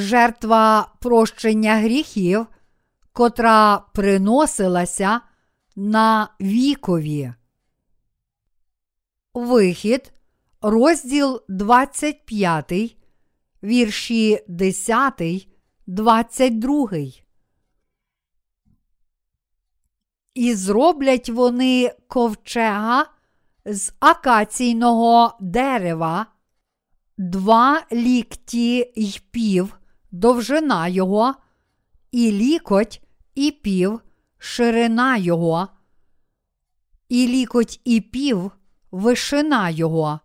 жертва прощення гріхів, котра приносилася на вікові. Вихід, розділ 25, вірші 10, 22. І зроблять вони ковчега з акаційного дерева, два лікті й пів, довжина його, і лікоть і пів, ширина його, і лікоть і пів, вишина його,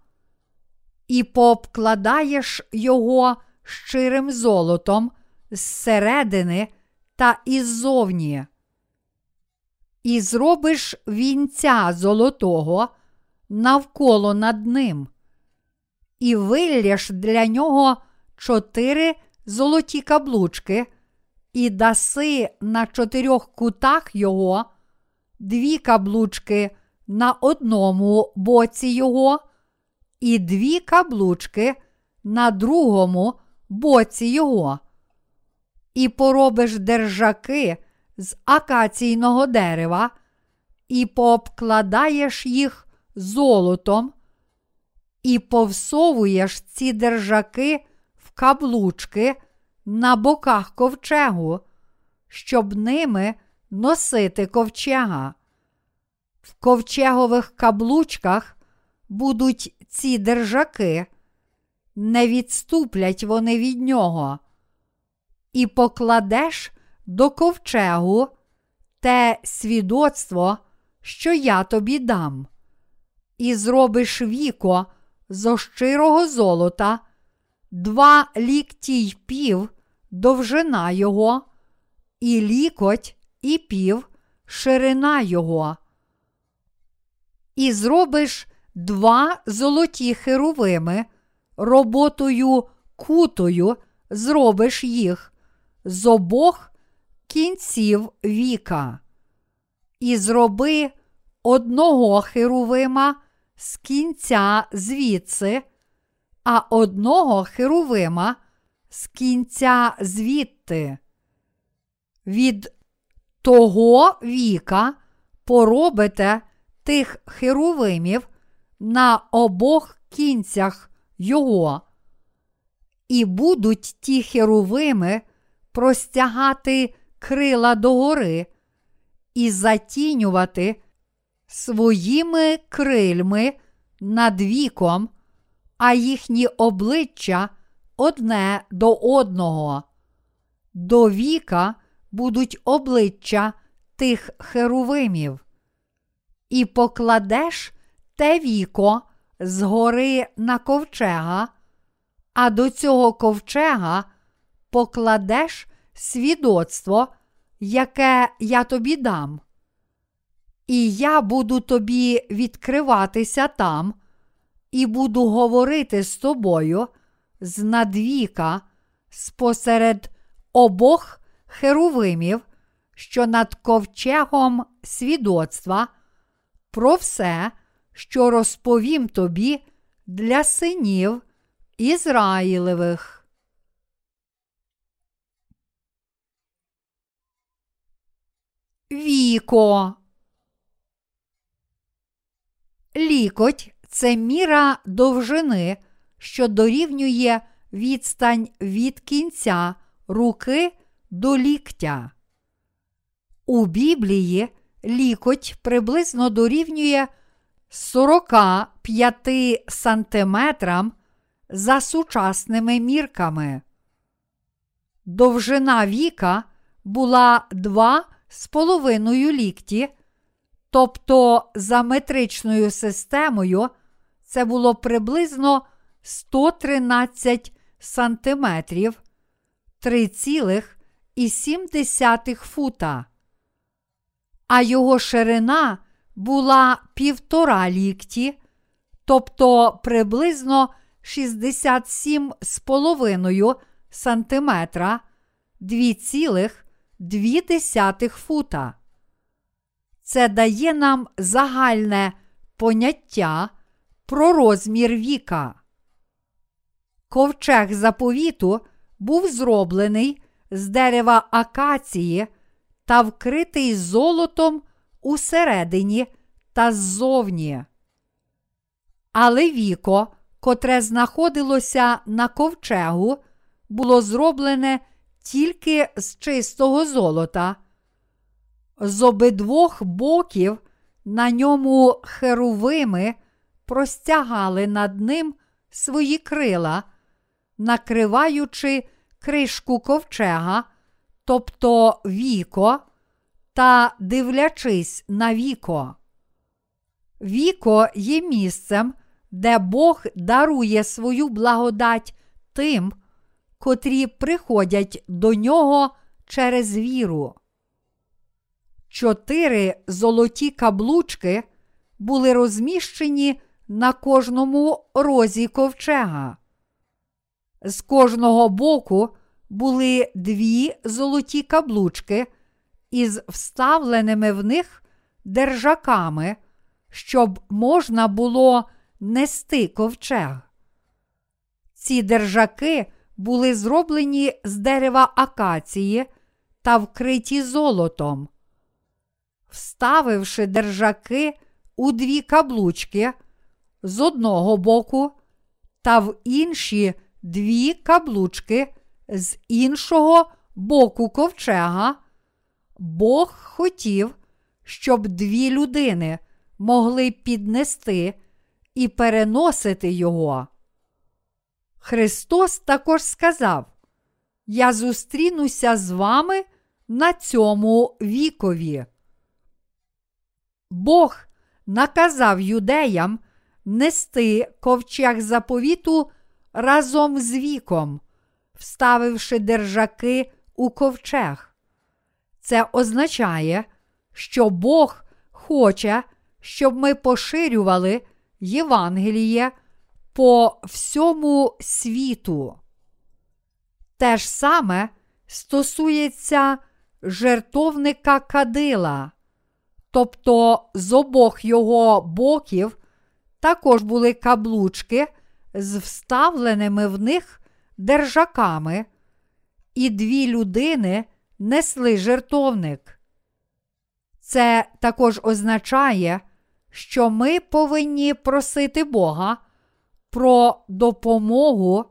і пообкладаєш його щирим золотом зсередини та іззовні. І зробиш вінця золотого навколо над ним, і вилляш для нього чотири золоті каблучки, і даси на чотирьох кутах його дві каблучки на одному боці його, і дві каблучки на другому боці його. І поробиш держаки з акаційного дерева, і пообкладаєш їх золотом, і повсовуєш ці держаки каблучки на боках ковчегу, щоб ними носити ковчега. В ковчегових каблучках будуть ці держаки, не відступлять вони від нього, і покладеш до ковчегу те свідоцтво, що я тобі дам, і зробиш віко зо щирого золота, два лікті й пів, довжина його, і лікоть і пів, ширина його. І зробиш два золоті херовими, роботою кутою зробиш їх з обох кінців віка, і зроби одного херувима з кінця звідси, а одного херувима з кінця звідти. Від того віка поробите тих херувимів на обох кінцях його, і будуть ті херувими простягати крила догори і затінювати своїми крильми над віком, а їхні обличчя одне до одного. До віка будуть обличчя тих херувимів, і покладеш те віко згори на ковчега, а до цього ковчега покладеш свідоцтво, яке я тобі дам. І я буду тобі відкриватися там, і буду говорити з тобою з надвіка, спосеред обох херувимів, що над ковчегом свідоцтва, про все, що розповім тобі для синів Ізраїлевих. Віко. Лікоть це міра довжини, що дорівнює відстань від кінця руки до ліктя. У Біблії лікоть приблизно дорівнює 45 сантиметрам за сучасними мірками. Довжина віка була 2 з половиною лікті, тобто за метричною системою це було приблизно 113 сантиметрів 3,7 фута, а його ширина була півтора лікті, тобто приблизно 67,5 сантиметра 2,2 фута. Це дає нам загальне поняття про розмір віка. Ковчег заповіту був зроблений з дерева акації та вкритий золотом усередині та ззовні. Але віко, котре знаходилося на ковчегу, було зроблене тільки з чистого золота. З обидвох боків на ньому херовими простягали над ним свої крила, накриваючи кришку ковчега, тобто віко, та дивлячись на віко. Віко є місцем, де Бог дарує свою благодать тим, котрі приходять до нього через віру. Чотири золоті каблучки були розміщені на кожному розі ковчега. З кожного боку були дві золоті каблучки із вставленими в них держаками, щоб можна було нести ковчег. Ці держаки були зроблені з дерева акації та вкриті золотом. Вставивши держаки у дві каблучки з одного боку та в інші дві каблучки з іншого боку ковчега, Бог хотів, щоб дві людини могли піднести і переносити його. Христос також сказав: Я зустрінуся з вами на цьому вікові. Бог наказав юдеям нести ковчег заповіту разом з віком, вставивши держаки у ковчег. Це означає, що Бог хоче, щоб ми поширювали Євангеліє по всьому світу. Те ж саме стосується жертовника кадила, тобто з обох його боків також були каблучки з вставленими в них держаками, і дві людини несли жертовник. Це також означає, що ми повинні просити Бога про допомогу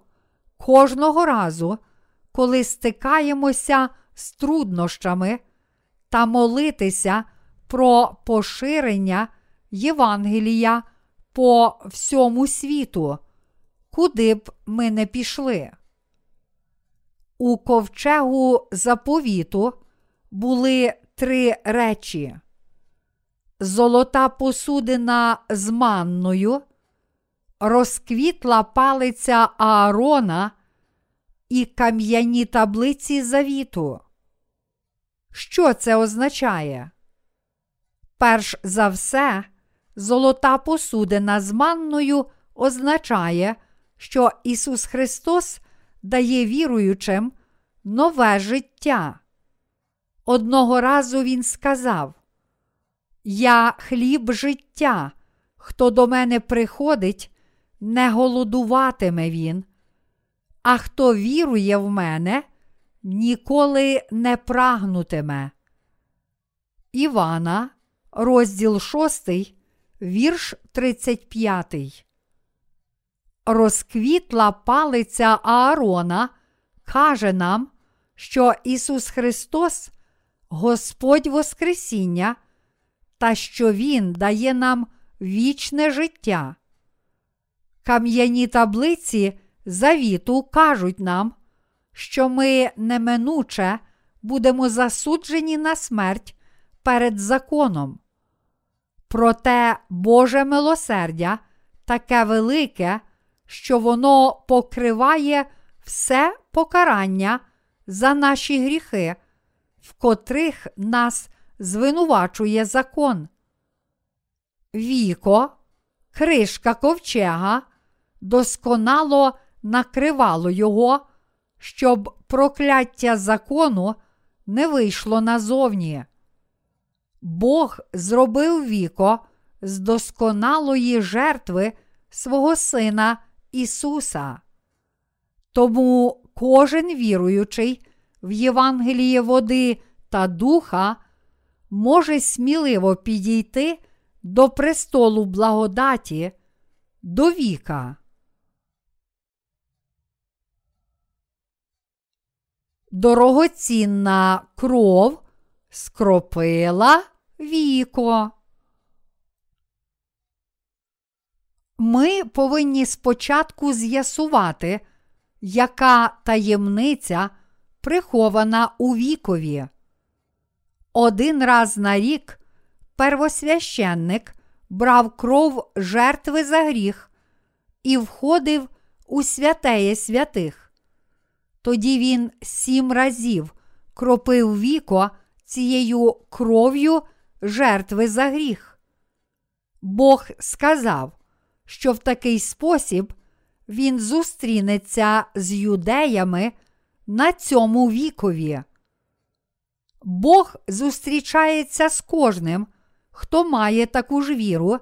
кожного разу, коли стикаємося з труднощами, та молитися про поширення Євангелія по всьому світу, куди б ми не пішли. У ковчегу заповіту були три речі: золота посудина з манною, розквітла палиця Аарона і кам'яні таблиці завіту. Що це означає? Перш за все, золота посудина з манною означає, що Ісус Христос дає віруючим нове життя. Одного разу Він сказав: Я хліб життя, хто до мене приходить, не голодуватиме він, а хто вірує в мене, ніколи не прагнутиме. Івана, розділ 6, вірш 35. Розквітла палиця Аарона каже нам, що Ісус Христос Господь Воскресіння, та що Він дає нам вічне життя. Кам'яні таблиці завіту кажуть нам, що ми неминуче будемо засуджені на смерть перед законом. Проте Боже милосердя таке велике, що воно покриває все покарання за наші гріхи, в котрих нас звинувачує закон. Віко, кришка ковчега досконало накривало його, щоб прокляття закону не вийшло назовні. Бог зробив віко з досконалої жертви свого Сина Ісуса. Тому, кожен віруючий в Євангеліє води та духа може сміливо підійти до престолу благодаті до віка. Дорогоцінна кров скропила віко. Ми повинні спочатку з'ясувати, яка таємниця прихована у вікові. Один раз на рік первосвященник брав кров жертви за гріх і входив у святеє святих. Тоді він сім разів кропив віко цією кров'ю жертви за гріх. Бог сказав, що в такий спосіб він зустрінеться з юдеями на цьому вікові. Бог зустрічається з кожним, хто має таку ж віру,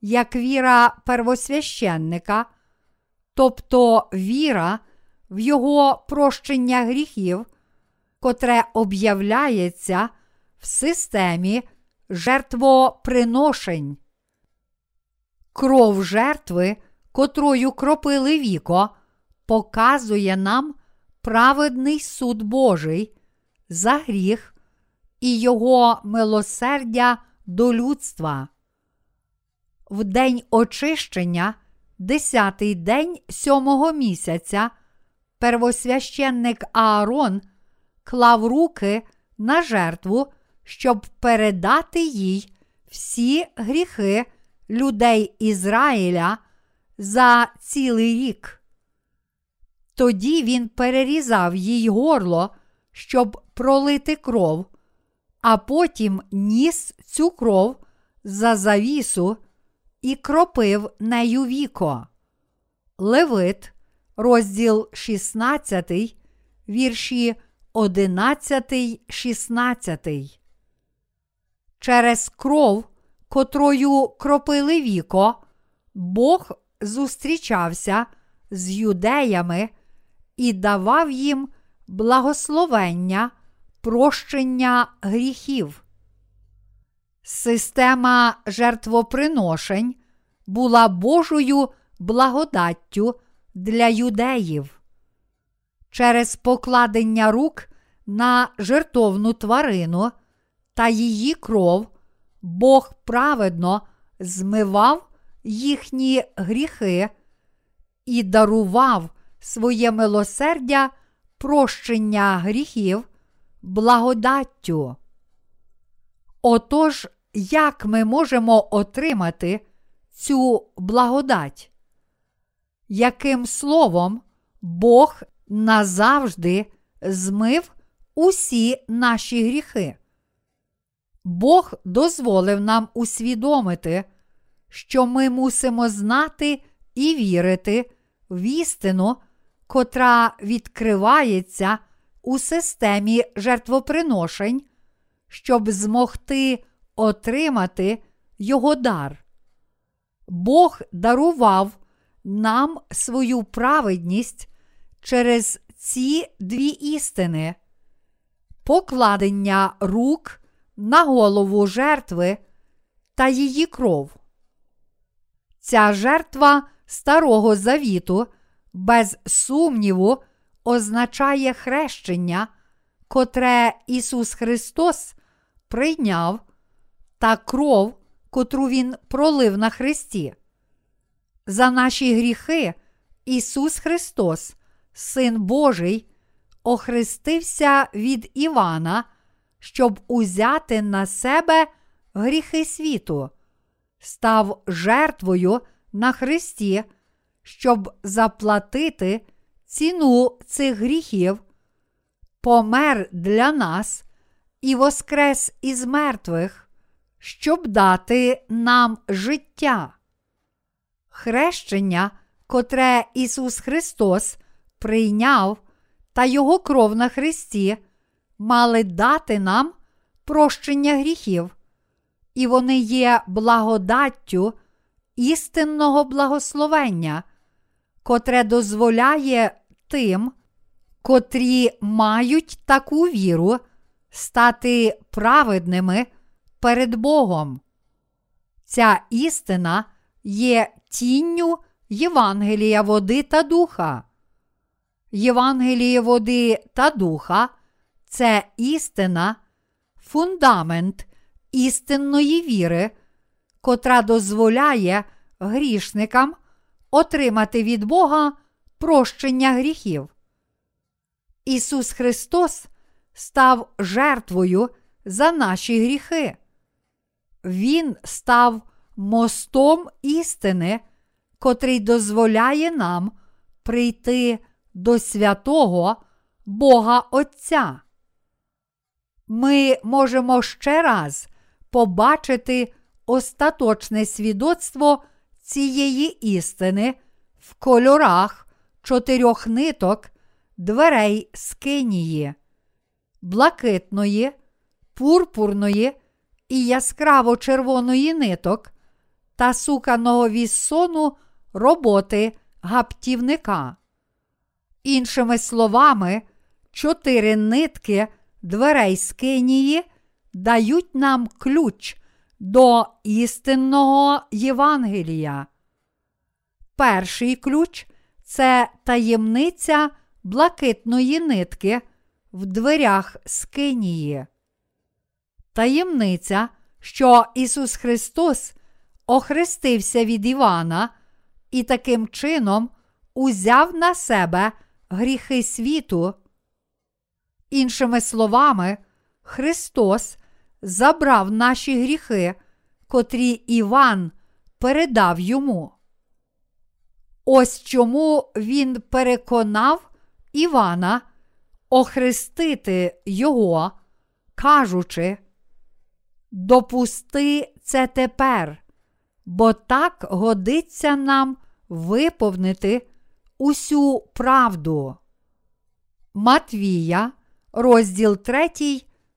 як віра первосвященника, тобто віра в Його прощення гріхів, котре об'являється в системі жертвоприношень. Кров жертви, котрою кропили віко, показує нам праведний суд Божий за гріх і Його милосердя до людства. В день очищення, десятий день сьомого місяця, первосвященник Аарон клав руки на жертву, щоб передати їй всі гріхи людей Ізраїля за цілий рік. Тоді він перерізав їй горло, щоб пролити кров, а потім ніс цю кров за завісу і кропив нею віко. Левит, розділ 16, вірші 11, 16. Через кров, котрою кропили віко, Бог зустрічався з юдеями і давав їм благословення, прощення гріхів. Система жертвоприношень була Божою благодаттю для юдеїв. Через покладення рук на жертовну тварину та її кров Бог праведно змивав їхні гріхи і дарував своє милосердя прощення гріхів благодаттю. Отож, як ми можемо отримати цю благодать? Яким словом Бог назавжди змив усі наші гріхи? Бог дозволив нам усвідомити, що ми мусимо знати і вірити в істину, котра відкривається у системі жертвоприношень, щоб змогти отримати його дар. Бог дарував нам свою праведність через ці дві істини, покладення рук на голову жертви та її кров. Ця жертва Старого Завіту, без сумніву, означає хрещення, котре Ісус Христос прийняв, та кров, котру Він пролив на Христі. За наші гріхи Ісус Христос, Син Божий, охрестився від Івана, щоб узяти на себе гріхи світу, став жертвою на Христі, щоб заплатити ціну цих гріхів, помер для нас і воскрес із мертвих, щоб дати нам життя. Хрещення, котре Ісус Христос прийняв та Його кров на Христі, мали дати нам прощення гріхів, і вони є благодаттю істинного благословення, котре дозволяє тим, котрі мають таку віру стати праведними перед Богом. Ця істина є тінню Євангелія води та духа. Євангеліє води та духа це істина, фундамент істинної віри, котра дозволяє грішникам отримати від Бога прощення гріхів. Ісус Христос став жертвою за наші гріхи. Він став мостом істини, котрий дозволяє нам прийти до святого Бога Отця. Ми можемо ще раз побачити остаточне свідоцтво цієї істини в кольорах чотирьох ниток дверей скинії, блакитної, пурпурної і яскраво червоної ниток та суканого віссону роботи гаптівника. Іншими словами, чотири нитки дверей скинії дають нам ключ до істинного Євангелія. Перший ключ це таємниця блакитної нитки в дверях скинії. Таємниця, що Ісус Христос охрестився від Івана і таким чином узяв на себе гріхи світу. Іншими словами, Христос забрав наші гріхи, котрі Іван передав йому. Ось чому він переконав Івана охрестити його, кажучи, допусти це тепер, бо так годиться нам виповнити усю правду. Матвія, розділ 3,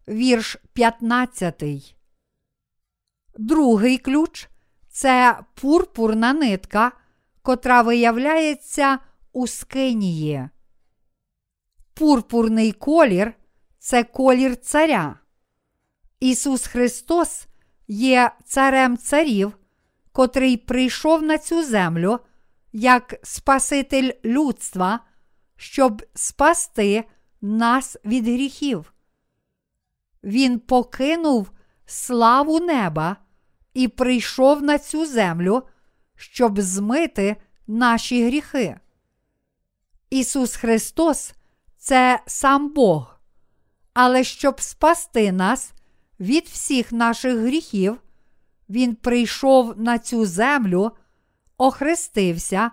вірш 15. Другий ключ це пурпурна нитка, котра виявляється у скинії. Пурпурний колір це колір царя. Ісус Христос є царем царів, котрий прийшов на цю землю як Спаситель людства, щоб спасти нас від гріхів. Він покинув славу неба і прийшов на цю землю, щоб змити наші гріхи. Ісус Христос це сам Бог, але щоб спасти нас від всіх наших гріхів, Він прийшов на цю землю, охрестився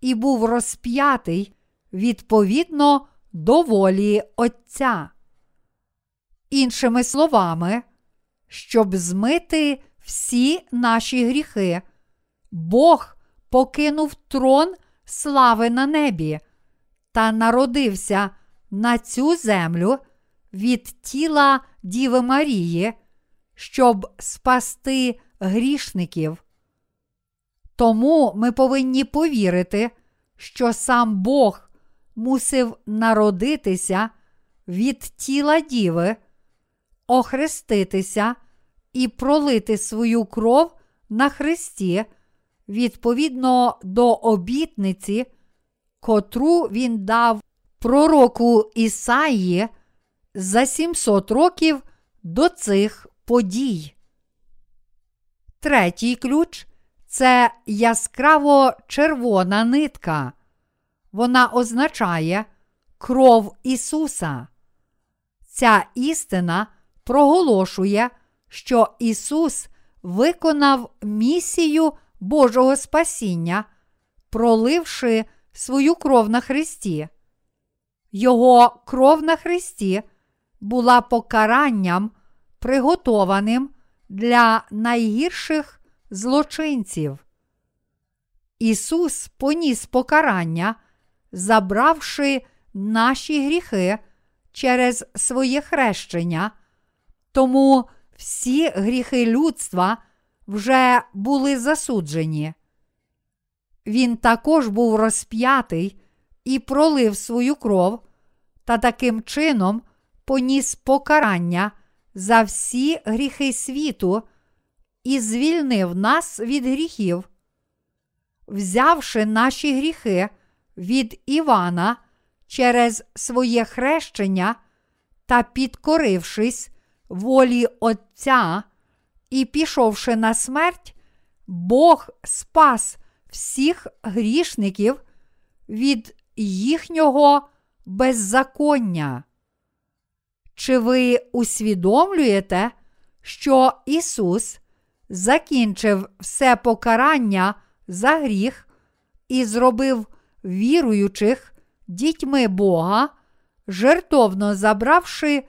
і був розп'ятий відповідно до волі Отця. Іншими словами, щоб змити всі наші гріхи, Бог покинув трон слави на небі та народився на цю землю від тіла Діви Марії, щоб спасти грішників. Тому ми повинні повірити, що сам Бог мусив народитися від тіла Діви, охреститися і пролити свою кров на Христі відповідно до обітниці, котру він дав пророку Ісаї за 700 років до цих подій. Третій ключ це яскраво червона нитка. Вона означає кров Ісуса. Ця істина проголошує, що Ісус виконав місію Божого спасіння, проливши свою кров на Христі. Його кров на Христі була покаранням, приготованим для найгірших злочинців. Ісус поніс покарання, забравши наші гріхи через своє хрещення, тому всі гріхи людства вже були засуджені. Він також був розп'ятий і пролив свою кров, та таким чином поніс покарання за всі гріхи світу і звільнив нас від гріхів. Взявши наші гріхи від Івана через своє хрещення та підкорившись волі Отця і пішовши на смерть, Бог спас всіх грішників від їхнього беззаконня. Чи ви усвідомлюєте, що Ісус закінчив все покарання за гріх і зробив віруючих дітьми Бога, жертовно забравши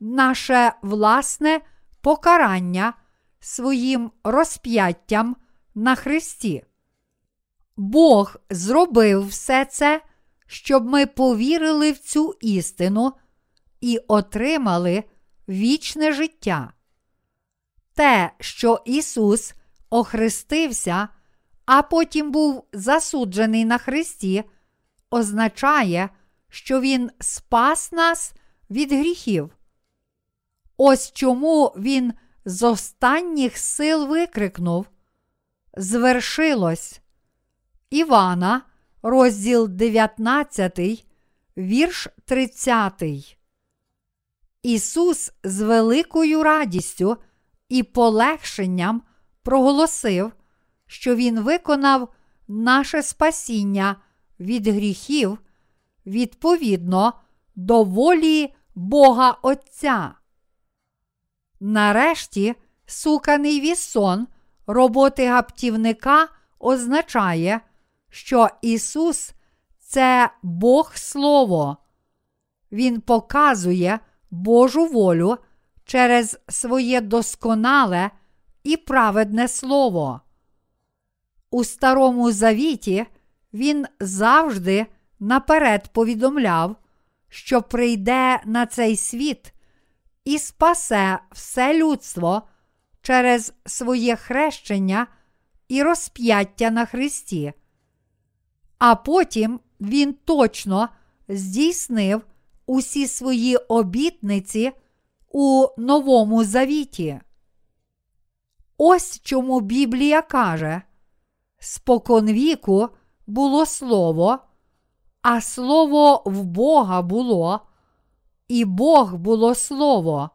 наше власне покарання своїм розп'яттям на Христі? Бог зробив все це, щоб ми повірили в цю істину і отримали вічне життя. Те, що Ісус охрестився, а потім був засуджений на Христі, означає, що Він спас нас від гріхів. Ось чому Він з останніх сил викрикнув: Звершилось! Івана, розділ 19, вірш 30. Ісус з великою радістю і полегшенням проголосив, що Він виконав наше спасіння від гріхів відповідно до волі Бога Отця. Нарешті суканий вісон роботи гаптівника означає, що Ісус це Бог Слово. Він показує Божу волю через своє досконале і праведне Слово. У Старому Завіті Він завжди наперед повідомляв, що прийде на цей світ і спасе все людство через своє хрещення і розп'яття на Христі. А потім Він точно здійснив усі свої обітниці у Новому Завіті. Ось чому Біблія каже: споконвіку було слово, а слово в Бога було, і Бог було слово,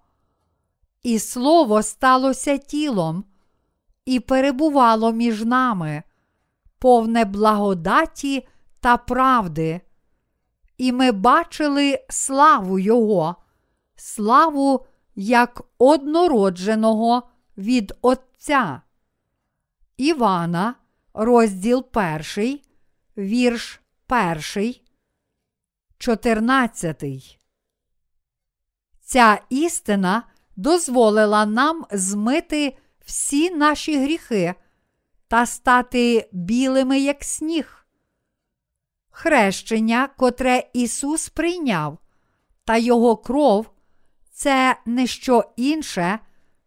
і слово сталося тілом, і перебувало між нами, повне благодаті та правди. І ми бачили славу Його, славу як однородженого від Отця. Івана, розділ перший, вірш перший, чотирнадцятий. Ця істина дозволила нам змити всі наші гріхи та стати білими, як сніг. Хрещення, котре Ісус прийняв, та Його кров це не що інше,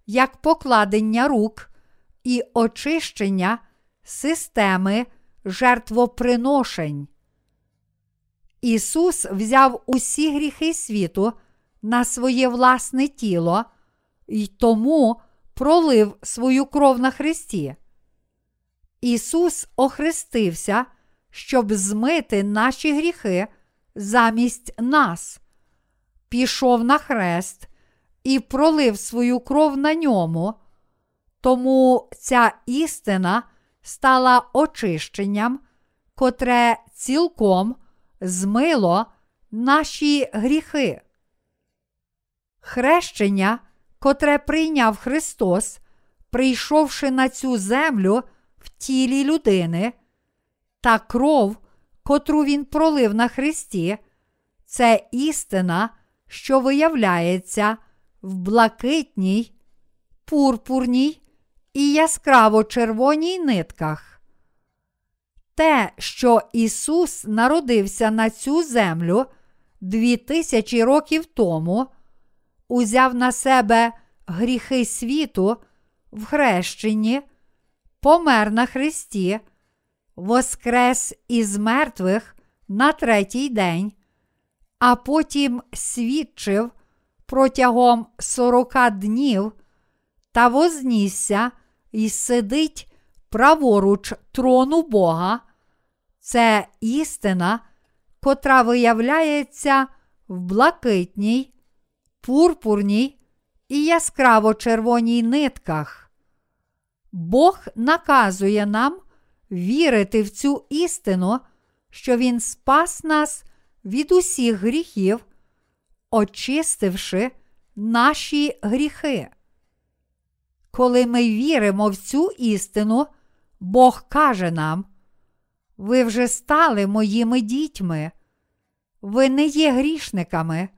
як покладення рук і очищення системи жертвоприношень. Ісус взяв усі гріхи світу на своє власне тіло і тому пролив свою кров на Христі. Ісус охрестився, щоб змити наші гріхи замість нас, пішов на хрест і пролив свою кров на ньому. Тому ця істина стала очищенням, котре цілком змило наші гріхи. Хрещення, котре прийняв Христос, прийшовши на цю землю в тілі людини, та кров, котру Він пролив на Христі, це істина, що виявляється в блакитній, пурпурній і яскраво червоній нитках. Те, що Ісус народився на цю землю дві тисячі років тому, узяв на себе гріхи світу в хрещенні, помер на Христі, воскрес із мертвих на третій день, а потім свідчив протягом сорока днів та вознісся і сидить праворуч трону Бога, це істина, котра виявляється в блакитній, пурпурній і яскраво червоній нитках. Бог наказує нам вірити в цю істину, що Він спас нас від усіх гріхів, очистивши наші гріхи. Коли ми віримо в цю істину, Бог каже нам: ви вже стали моїми дітьми, ви не є грішниками,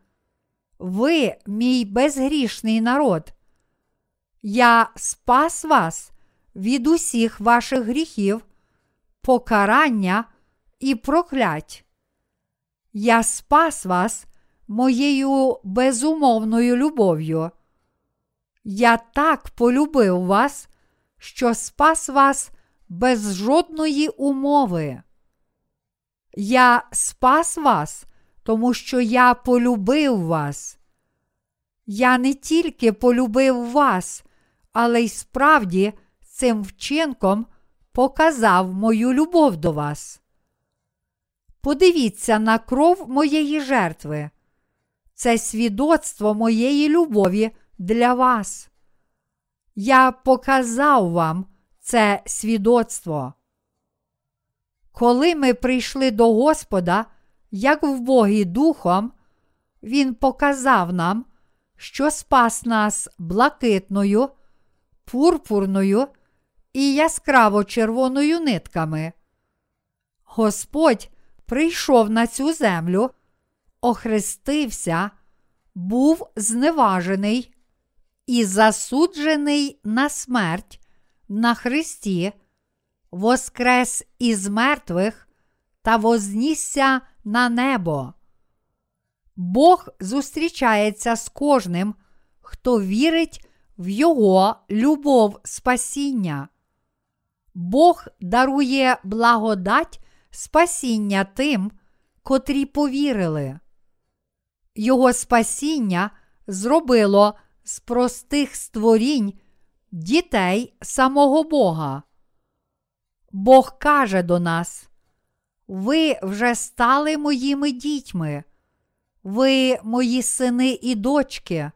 ви мій безгрішний народ. Я спас вас від усіх ваших гріхів, покарання і проклять. Я спас вас моєю безумовною любов'ю. Я так полюбив вас, що спас вас без жодної умови. Я спас вас, тому що я полюбив вас. Я не тільки полюбив вас, але й справді цим вчинком показав мою любов до вас. Подивіться на кров моєї жертви. Це свідоцтво моєї любові для вас. Я показав вам це свідоцтво. Коли ми прийшли до Господа, як в Богі Духом, Він показав нам, що спас нас блакитною, пурпурною і яскраво червоною нитками. Господь прийшов на цю землю, охрестився, був зневажений і засуджений на смерть на Христі, воскрес із мертвих та вознісся на небо. Бог зустрічається з кожним, хто вірить в Його любов спасіння. Бог дарує благодать спасіння тим, котрі повірили. Його спасіння зробило з простих створінь дітей самого Бога. Бог каже до нас: ви вже стали моїми дітьми, ви мої сини і дочки.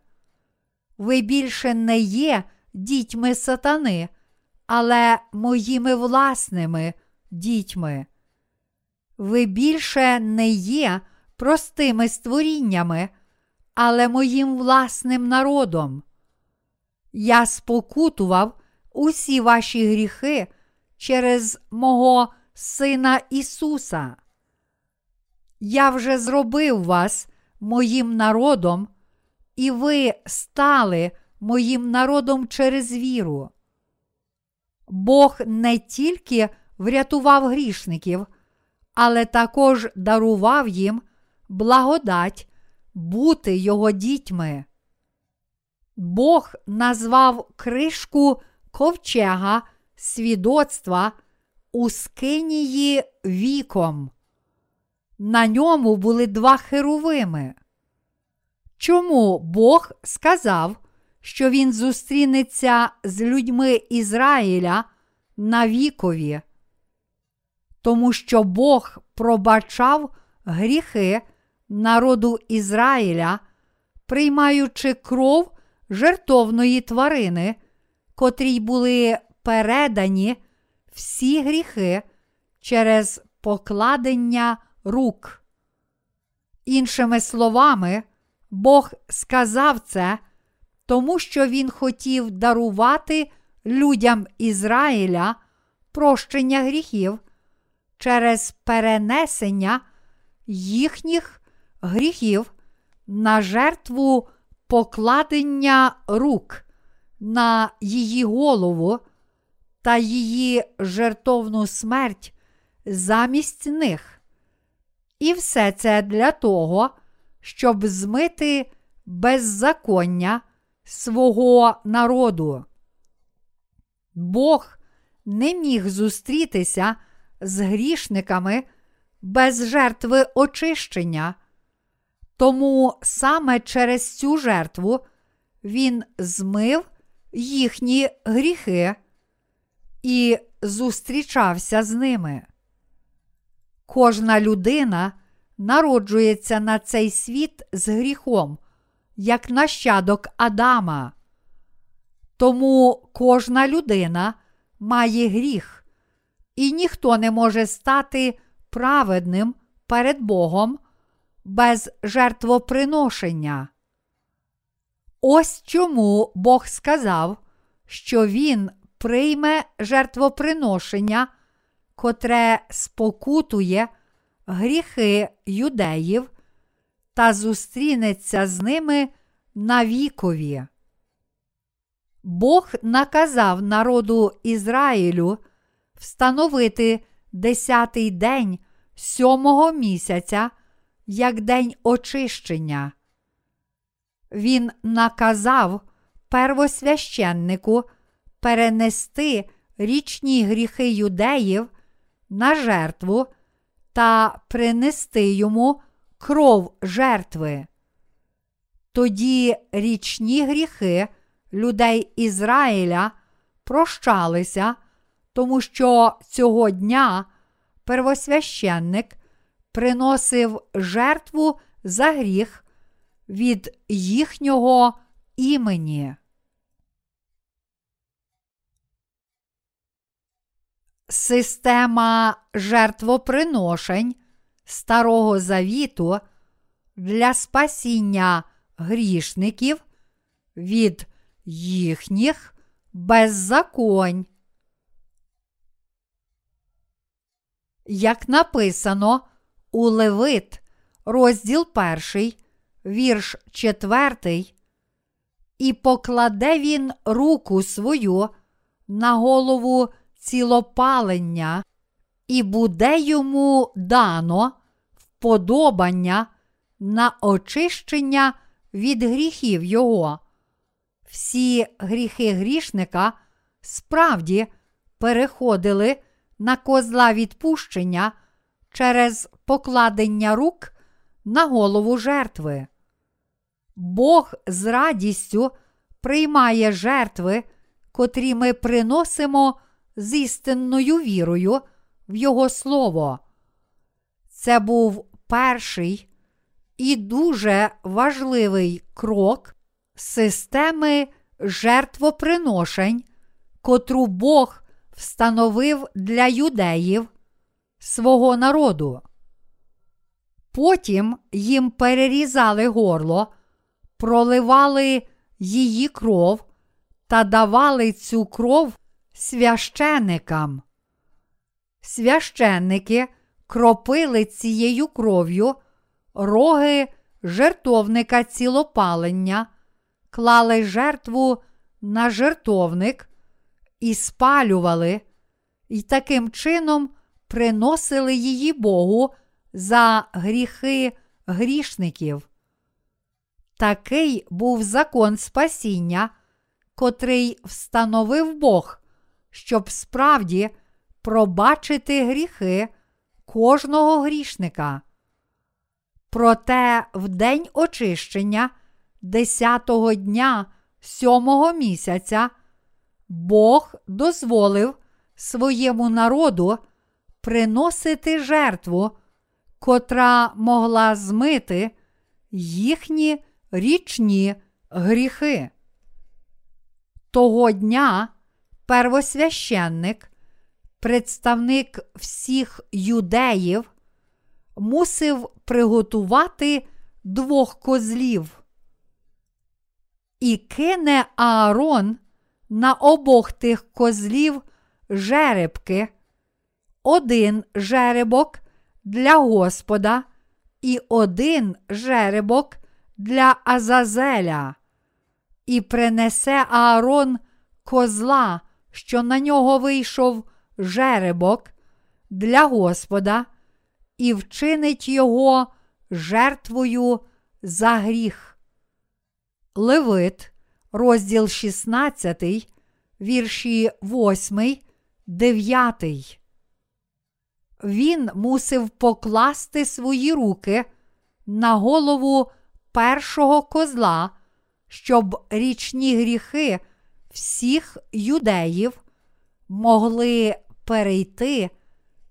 Ви більше не є дітьми сатани, але моїми власними дітьми. Ви більше не є простими створіннями, але моїм власним народом. Я спокутував усі ваші гріхи через мого Сина Ісуса. Я вже зробив вас моїм народом, і ви стали моїм народом через віру. Бог не тільки врятував грішників, але також дарував їм благодать бути його дітьми. Бог назвав кришку ковчега свідоцтва у скинії віком. На ньому були два херовими. Чому Бог сказав, що Він зустрінеться з людьми Ізраїля на вікові? Тому що Бог пробачав гріхи народу Ізраїля, приймаючи кров жертовної тварини, котрій були передані всі гріхи через покладення рук. Іншими словами, Бог сказав це, тому що Він хотів дарувати людям Ізраїля прощення гріхів через перенесення їхніх гріхів на жертву покладення рук на її голову та її жертовну смерть замість них. І все це для того, щоб змити беззаконня свого народу. Бог не міг зустрітися з грішниками без жертви очищення. Тому саме через цю жертву він змив їхні гріхи і зустрічався з ними. Кожна людина народжується на цей світ з гріхом, як нащадок Адама. Тому кожна людина має гріх, і ніхто не може стати праведним перед Богом без жертвоприношення. Ось чому Бог сказав, що Він прийме жертвоприношення, котре спокутує гріхи юдеїв та зустрінеться з ними навікові. Бог наказав народу Ізраїлю встановити десятий день сьомого місяця як день очищення. Він наказав первосвященнику перенести річні гріхи юдеїв на жертву та принести йому кров жертви. Тоді річні гріхи людей Ізраїля прощалися, тому що цього дня первосвященник приносив жертву за гріх від їхнього імені. Система жертвоприношень Старого Завіту для спасіння грішників від їхніх беззаконь. Як написано у Левит, розділ 1, вірш 4, і покладе він руку свою на голову цілопалення, і буде йому дано вподобання на очищення від гріхів його. Всі гріхи грішника справді переходили на козла відпущення через покладення рук на голову жертви. Бог з радістю приймає жертви, котрі ми приносимо з істинною вірою в Його Слово. Це був перший і дуже важливий крок системи жертвоприношень, котру Бог встановив для юдеїв свого народу. Потім їм перерізали горло, проливали її кров та давали цю кров священикам. Священники кропили цією кров'ю роги жертовника цілопалення, клали жертву на жертовник і спалювали, і таким чином приносили її Богу за гріхи грішників. Такий був закон спасіння, котрий встановив Бог, щоб справді пробачити гріхи кожного грішника. Проте в день очищення десятого дня сьомого місяця Бог дозволив своєму народу приносити жертву, котра могла змити їхні річні гріхи. Того дня первосвященник, представник всіх юдеїв, мусив приготувати двох козлів. І кине Аарон на обох тих козлів жеребки, один жеребок для Господа і один жеребок для Азазеля, і принесе Аарон козла, що на нього вийшов жеребок для Господа, і вчинить його жертвою за гріх. Левит, розділ 16, вірші 8, 9. Він мусив покласти свої руки на голову першого козла, щоб річні гріхи всіх юдеїв могли перейти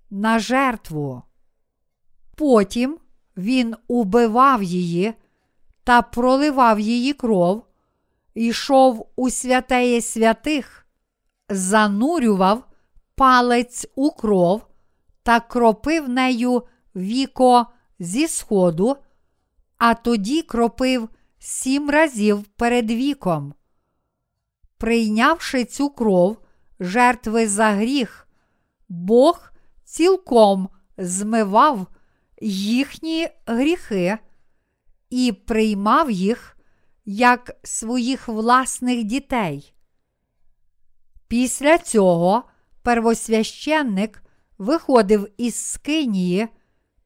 на жертву. Потім він убивав її та проливав її кров, йшов у святеє святих, занурював палець у кров та кропив нею віко зі сходу, а тоді кропив сім разів перед віком. Прийнявши цю кров жертви за гріх, Бог цілком змивав їхні гріхи і приймав їх як своїх власних дітей. Після цього первосвященник виходив із скинії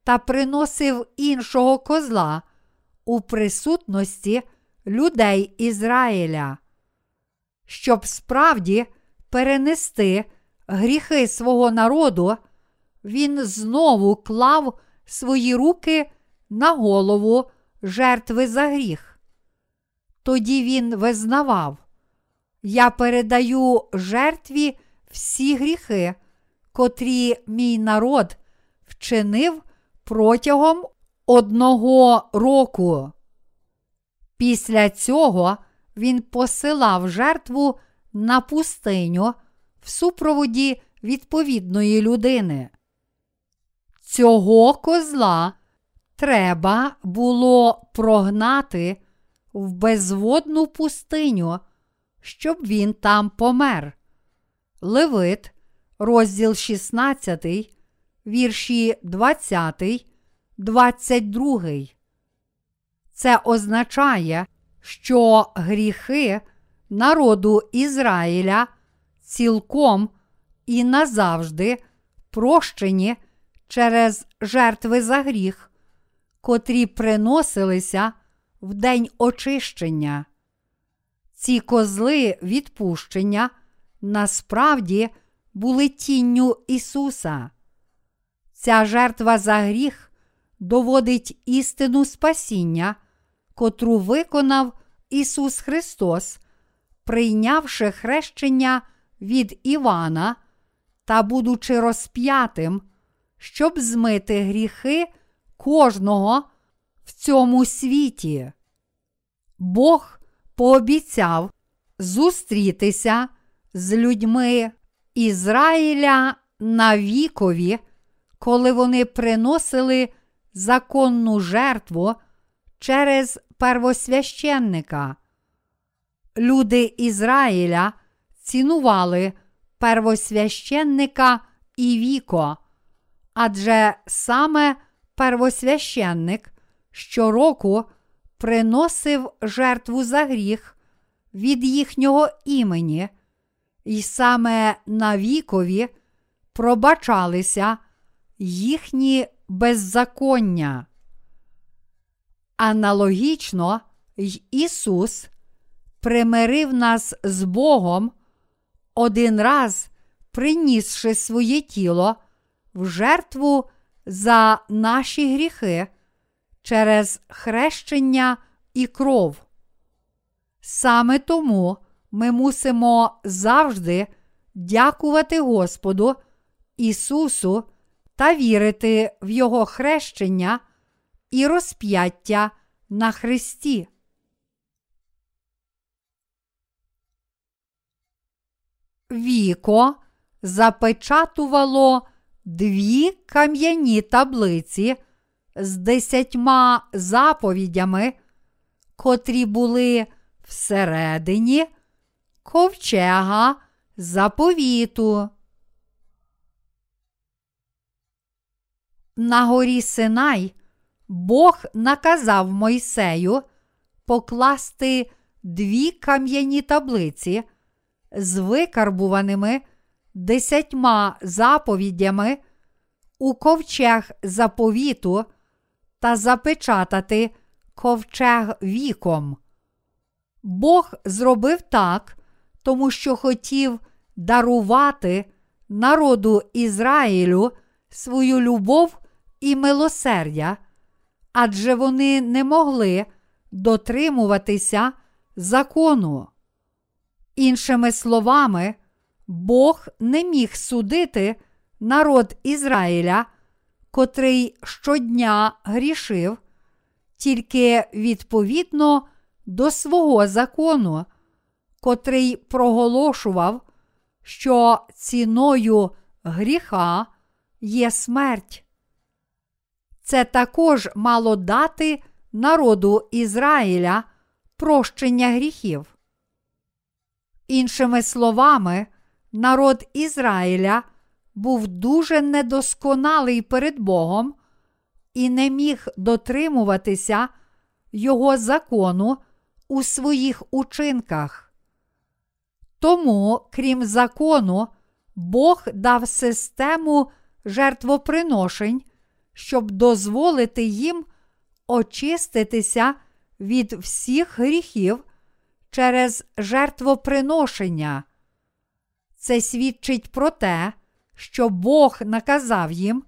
та приносив іншого козла у присутності людей Ізраїля, щоб справді перенести гріхи свого народу, він знову клав свої руки на голову жертви за гріх. Тоді він визнавав: Я передаю жертві всі гріхи, котрі мій народ вчинив протягом одного року. Після цього він посилав жертву на пустиню в супроводі відповідної людини. Цього козла треба було прогнати в безводну пустиню, щоб він там помер. Левит, розділ 16, вірші 20, 22. Це означає, що гріхи народу Ізраїля цілком і назавжди прощені через жертви за гріх, котрі приносилися в день очищення. Ці козли відпущення насправді були тінню Ісуса. Ця жертва за гріх доводить істину спасіння, котру виконав Ісус Христос, прийнявши хрещення від Івана та будучи розп'ятим, щоб змити гріхи кожного в цьому світі. Бог пообіцяв зустрітися з людьми Ізраїля на вікові, коли вони приносили законну жертву через первосвященника. Люди Ізраїля цінували первосвященника і віко, адже саме первосвященник щороку приносив жертву за гріх від їхнього імені, і саме на вікові пробачалися їхні беззаконня. Аналогічно й Ісус примирив нас з Богом один раз принісши своє тіло в жертву за наші гріхи через хрещення і кров. Саме тому ми мусимо завжди дякувати Господу Ісусу та вірити в Його хрещення і розп'яття на Христі. Віко запечатувало дві кам'яні таблиці з десятьма заповідями, котрі були всередині ковчега заповіту. На горі Синай Бог наказав Мойсею покласти дві кам'яні таблиці з викарбуваними десятьма заповідями у ковчег заповіту та запечатати ковчег віком. Бог зробив так, тому що хотів дарувати народу Ізраїлю свою любов і милосердя, адже вони не могли дотримуватися закону. Іншими словами, Бог не міг судити народ Ізраїля, котрий щодня грішив, тільки відповідно до свого закону, котрий проголошував, що ціною гріха є смерть. Це також мало дати народу Ізраїля прощення гріхів. Іншими словами, народ Ізраїля був дуже недосконалий перед Богом і не міг дотримуватися Його закону у своїх учинках. Тому, крім закону, Бог дав систему жертвоприношень, щоб дозволити їм очиститися від всіх гріхів через жертвоприношення. Це свідчить про те, що Бог наказав їм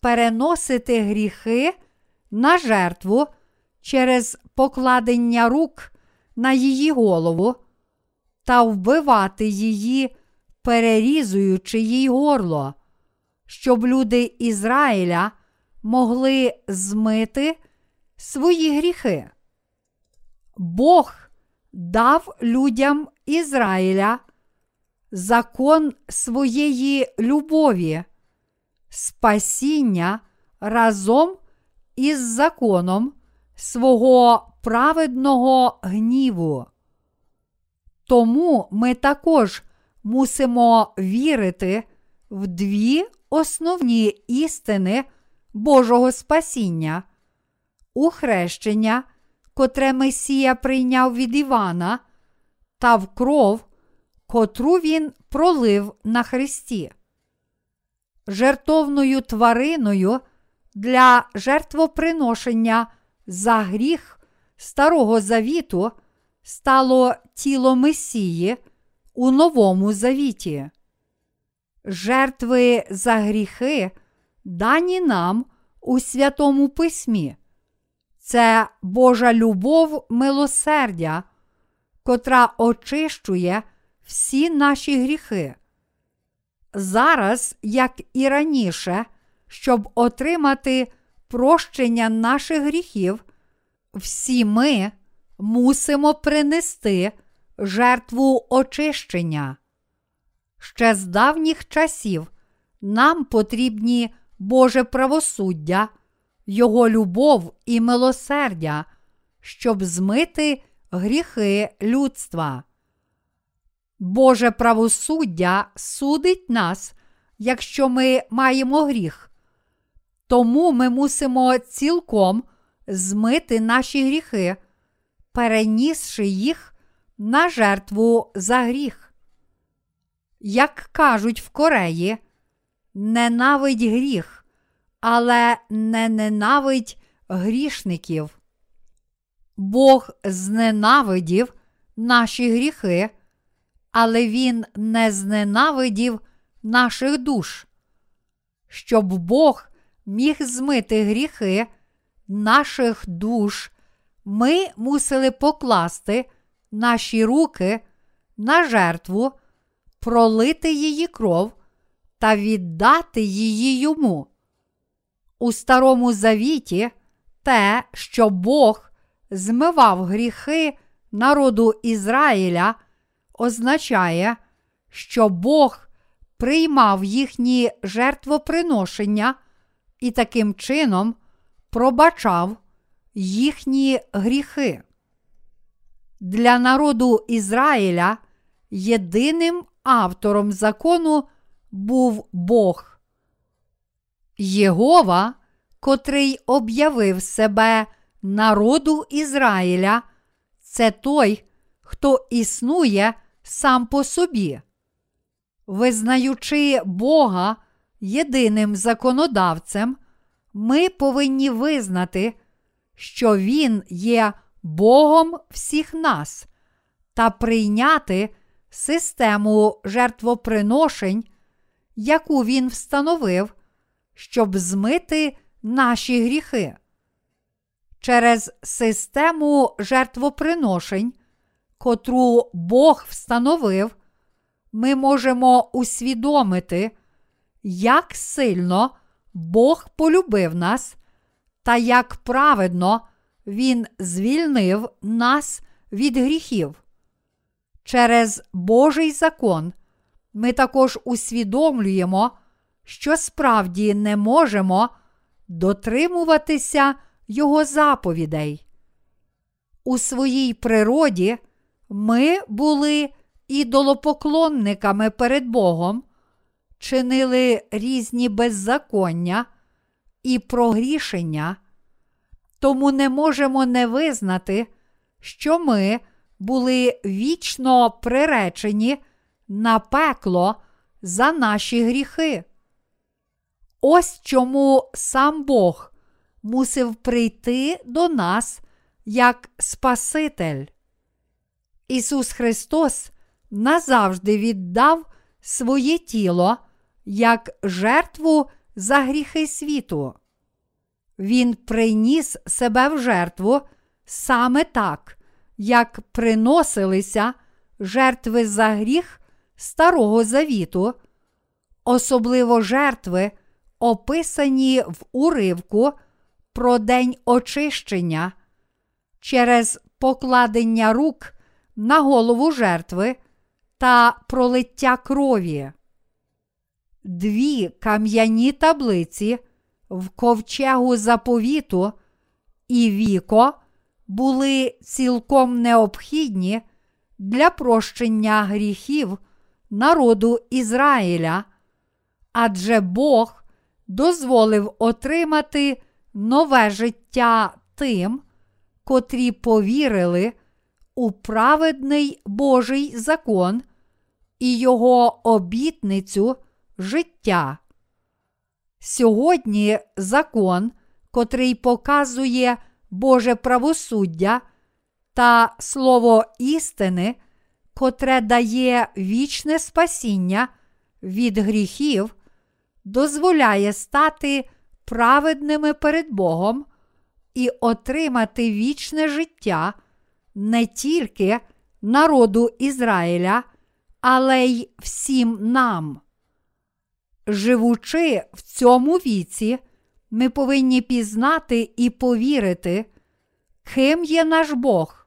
переносити гріхи на жертву через покладення рук на її голову та вбивати її, перерізуючи їй горло, щоб люди Ізраїля могли змити свої гріхи. Бог дав людям Ізраїля закон своєї любові, спасіння разом із законом свого праведного гніву. Тому ми також мусимо вірити в дві основні істини Божого спасіння, у хрещення, котре Месія прийняв від Івана, та в кров, котру він пролив на Христі. Жертовною твариною для жертвоприношення за гріх Старого Завіту стало тіло Месії у Новому Завіті. Жертви за гріхи дані нам у Святому Письмі. Це Божа любов милосердя, котра очищує всі наші гріхи. Зараз, як і раніше, щоб отримати прощення наших гріхів, всі ми мусимо принести жертву очищення. Ще з давніх часів нам потрібні Боже правосуддя, Його любов і милосердя, щоб змити гріхи людства. Боже правосуддя судить нас, якщо ми маємо гріх. Тому ми мусимо цілком змити наші гріхи, перенісши їх на жертву за гріх. Як кажуть в Кореї, ненавидь гріх, але не ненавидь грішників. Бог зненавидів наші гріхи, але Він не зненавидів наших душ. Щоб Бог міг змити гріхи наших душ, ми мусили покласти наші руки на жертву, пролити її кров та віддати її йому. У Старому Завіті те, що Бог змивав гріхи народу Ізраїля, означає, що Бог приймав їхні жертвоприношення і таким чином пробачав їхні гріхи. Для народу Ізраїля єдиним автором закону був Бог. Єгова, котрий об'явив себе народу Ізраїля, це той, хто існує сам по собі. Визнаючи Бога єдиним законодавцем, ми повинні визнати, що Він є Богом всіх нас та прийняти систему жертвоприношень, яку він встановив, щоб змити наші гріхи. через систему жертвоприношень, котру Бог встановив, ми можемо усвідомити, як сильно Бог полюбив нас та як праведно Він звільнив нас від гріхів. Через Божий закон ми також усвідомлюємо, що справді не можемо дотримуватися Його заповідей. У своїй природі ми були ідолопоклонниками перед Богом, чинили різні беззаконня і прогрішення, тому не можемо не визнати, що ми були вічно приречені на пекло за наші гріхи. Ось чому сам Бог мусив прийти до нас як Спаситель. Ісус Христос назавжди віддав своє тіло як жертву за гріхи світу. Він приніс себе в жертву саме так, як приносилися жертви за гріх Старого Завіту, особливо жертви, описані в уривку про День очищення через покладення рук на голову жертви та пролиття крові. Дві кам'яні таблиці в ковчегу заповіту і віко були цілком необхідні для прощення гріхів народу Ізраїля, адже Бог дозволив отримати нове життя тим, котрі повірили у праведний Божий закон і його обітницю життя. Сьогодні закон, котрий показує Боже правосуддя та слово істини, котре дає вічне спасіння від гріхів, дозволяє стати праведними перед Богом і отримати вічне життя не тільки народу Ізраїля, але й всім нам. Живучи в цьому віці, ми повинні пізнати і повірити, ким є наш Бог,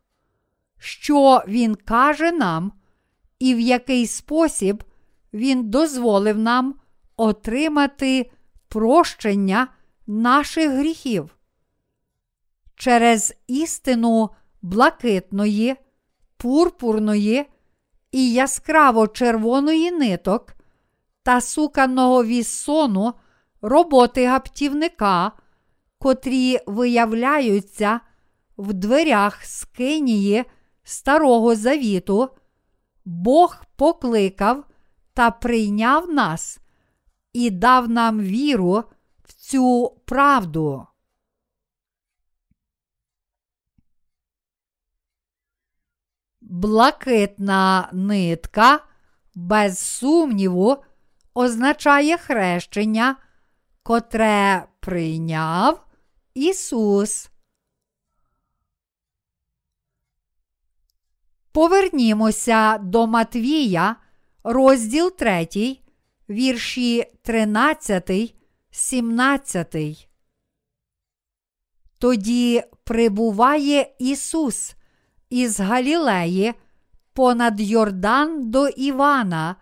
що Він каже нам, і в який спосіб Він дозволив нам отримати прощення наших гріхів. Через істину блакитної, пурпурної і яскраво червоної ниток та суканого віссону роботи гаптівника, котрі виявляються в дверях скинії Старого Завіту, Бог покликав та прийняв нас і дав нам віру в цю правду. Блакитна нитка, без сумніву, означає хрещення, котре прийняв Ісус. Повернімося до Матвія, розділ 3, вірші 13, 17. Тоді прибуває Ісус із Галілеї понад Йордан до Івана,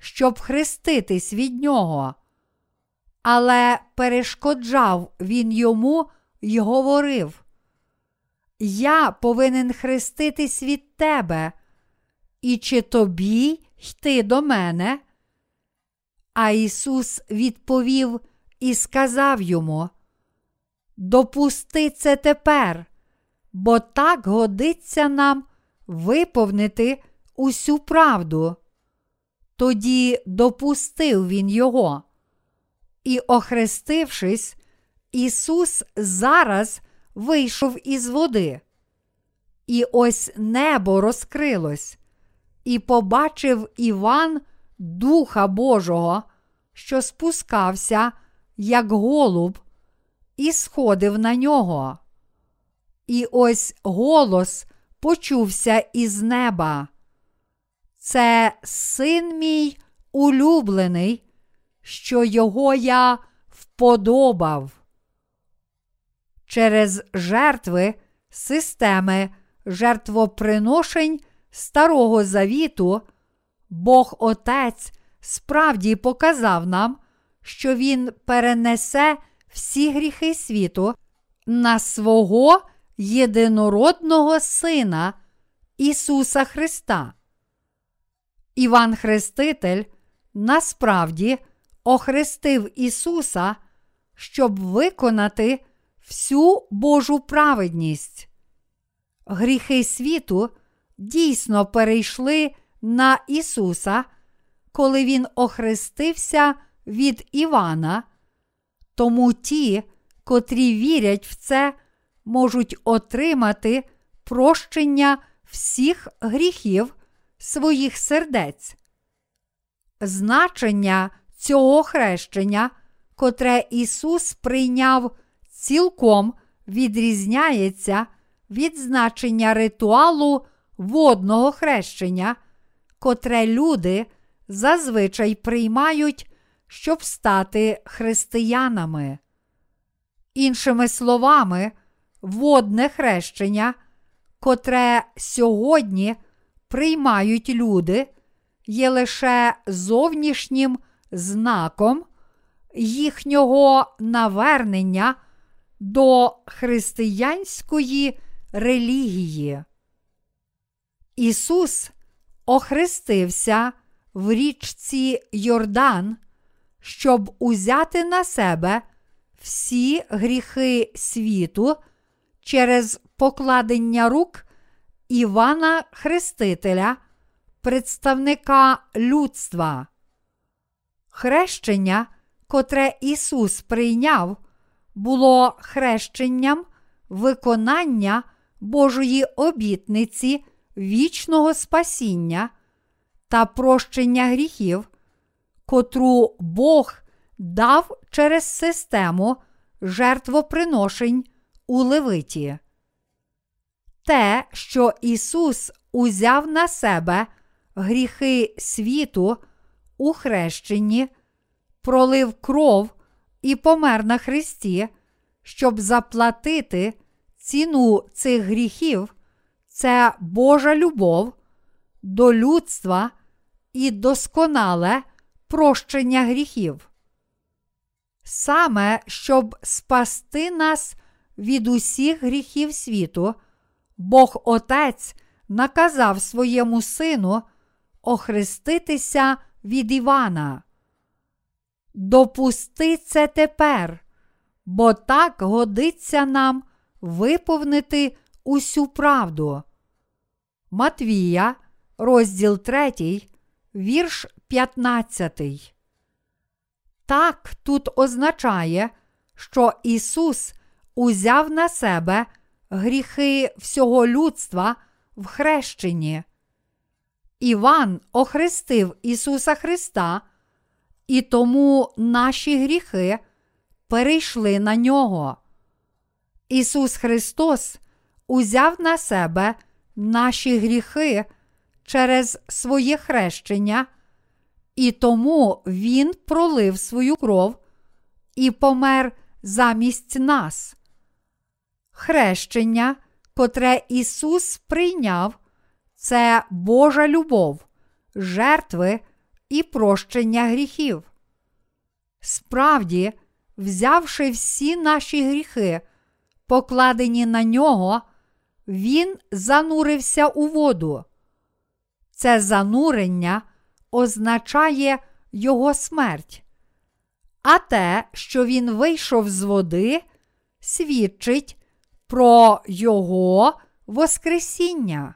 щоб хреститись від нього. Але перешкоджав він йому й говорив: Я повинен хреститись від тебе, і чи тобі йти до мене? А Ісус відповів і сказав йому: Допусти це тепер, бо так годиться нам виповнити усю правду. Тоді допустив він його. І, охрестившись, Ісус зараз вийшов із води. І ось небо розкрилось, і побачив Іван Духа Божого, що спускався, як голуб, і сходив на нього. І ось голос почувся із неба. Це син мій улюблений, що його я вподобав. Через жертви системи жертвоприношень Старого Завіту Бог Отець справді показав нам, що Він перенесе всі гріхи світу на свого єдинородного Сина Ісуса Христа. Іван Хреститель насправді охрестив Ісуса, щоб виконати всю Божу праведність. Гріхи світу дійсно перейшли на Ісуса, коли Він охрестився від Івана, тому ті, котрі вірять в це, можуть отримати прощення всіх гріхів своїх сердець. Значення цього хрещення, котре Ісус прийняв цілком відрізняється від значення ритуалу водного хрещення, котре люди зазвичай приймають, щоб стати християнами. Іншими словами, водне хрещення, котре сьогодні приймають люди, є лише зовнішнім знаком їхнього навернення до християнської релігії. Ісус охрестився в річці Йордан, щоб узяти на себе всі гріхи світу через покладення рук Івана Хрестителя, представника людства. Хрещення, котре Ісус прийняв, було хрещенням виконання Божої обітниці вічного спасіння та прощення гріхів, котру Бог дав через систему жертвоприношень у Левиті. Те, що Ісус узяв на себе гріхи світу у хрещенні, пролив кров і помер на Христі, щоб заплатити ціну цих гріхів, це Божа любов до людства і досконале прощення гріхів. Саме щоб спасти нас від усіх гріхів світу, Бог Отець наказав своєму сину охреститися від Івана. Допусти це тепер, бо так годиться нам виповнити усю правду. Матвія, розділ 3, вірш 15. Так тут означає, що Ісус узяв на себе гріхи всього людства в хрещенні. Іван охрестив Ісуса Христа, і тому наші гріхи перейшли на нього. Ісус Христос узяв на себе наші гріхи через своє хрещення, і тому Він пролив свою кров і помер замість нас. Хрещення, котре Ісус прийняв, це Божа любов, жертви і прощення гріхів. Справді, взявши всі наші гріхи, покладені на нього, Він занурився у воду. Це занурення означає Його смерть. А те, що він вийшов з води, свідчить про Його Воскресіння.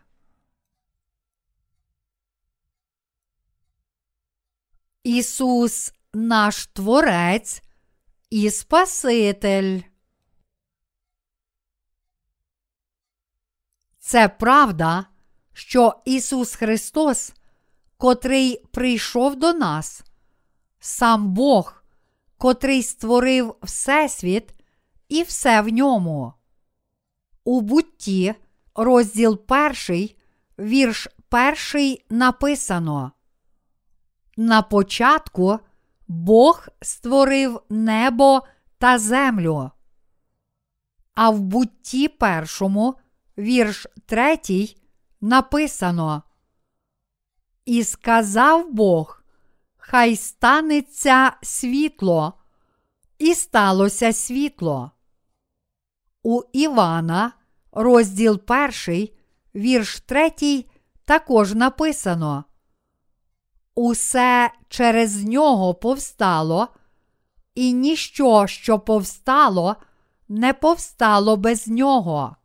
Ісус наш Творець і Спаситель. Це правда, що Ісус Христос, котрий прийшов до нас, сам Бог, котрий створив Всесвіт і все в ньому. У бутті, розділ перший, вірш перший написано. На початку Бог створив небо та землю. А в бутті першому, вірш третій, написано. І сказав Бог, хай станеться світло, і сталося світло. У Івана, розділ перший, вірш третій, також написано. Усе через нього повстало, і ніщо, що повстало, не повстало без нього.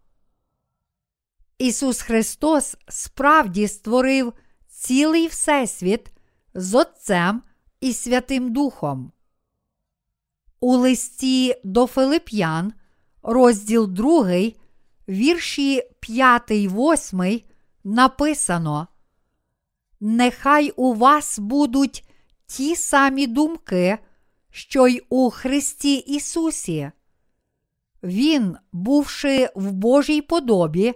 Ісус Христос справді створив цілий Всесвіт з Отцем і Святим Духом. У листі до Филип'ян, розділ 2, вірші 5, 8 написано. Нехай у вас будуть ті самі думки, що й у Христі Ісусі. Він, бувши в Божій подобі,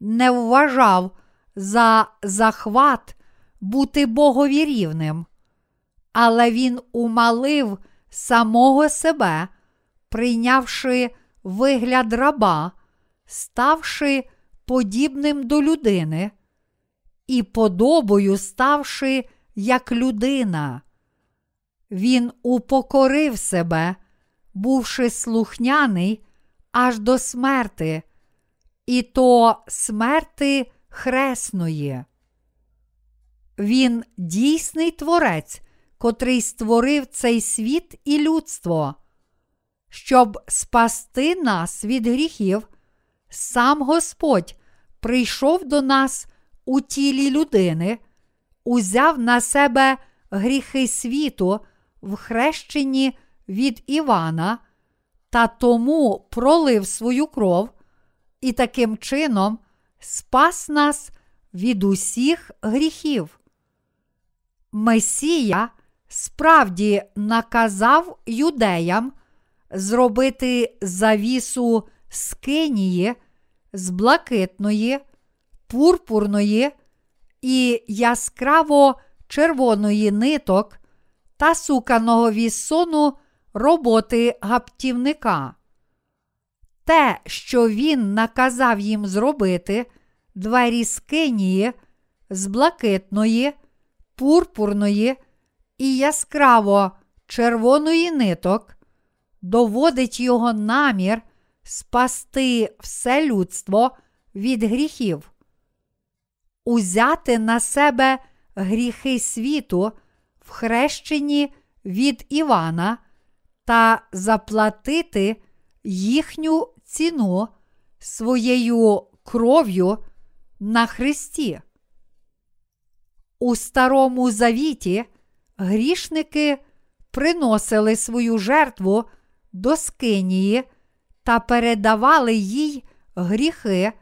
не вважав за захват бути Богові рівним, але він умалив самого себе, прийнявши вигляд раба, ставши подібним до людини і подобою ставши як людина. Він упокорив себе, бувши слухняний аж до смерти, і то смерти хресної. Він дійсний творець, котрий створив цей світ і людство. Щоб спасти нас від гріхів, сам Господь прийшов до нас у тілі людини, узяв на себе гріхи світу в хрещенні від Івана та тому пролив свою кров і таким чином спас нас від усіх гріхів. Месія справді наказав юдеям зробити завісу скинії з блакитної, пурпурної і яскраво червоної ниток та суканого вісону роботи гаптівника. Те, що він наказав їм зробити, двері скинії з блакитної, пурпурної і яскраво червоної ниток, доводить його намір спасти все людство від гріхів, узяти на себе гріхи світу в хрещенні від Івана та заплатити їхню ціну своєю кров'ю на Христі. У Старому Завіті грішники приносили свою жертву до Скинії та передавали їй гріхи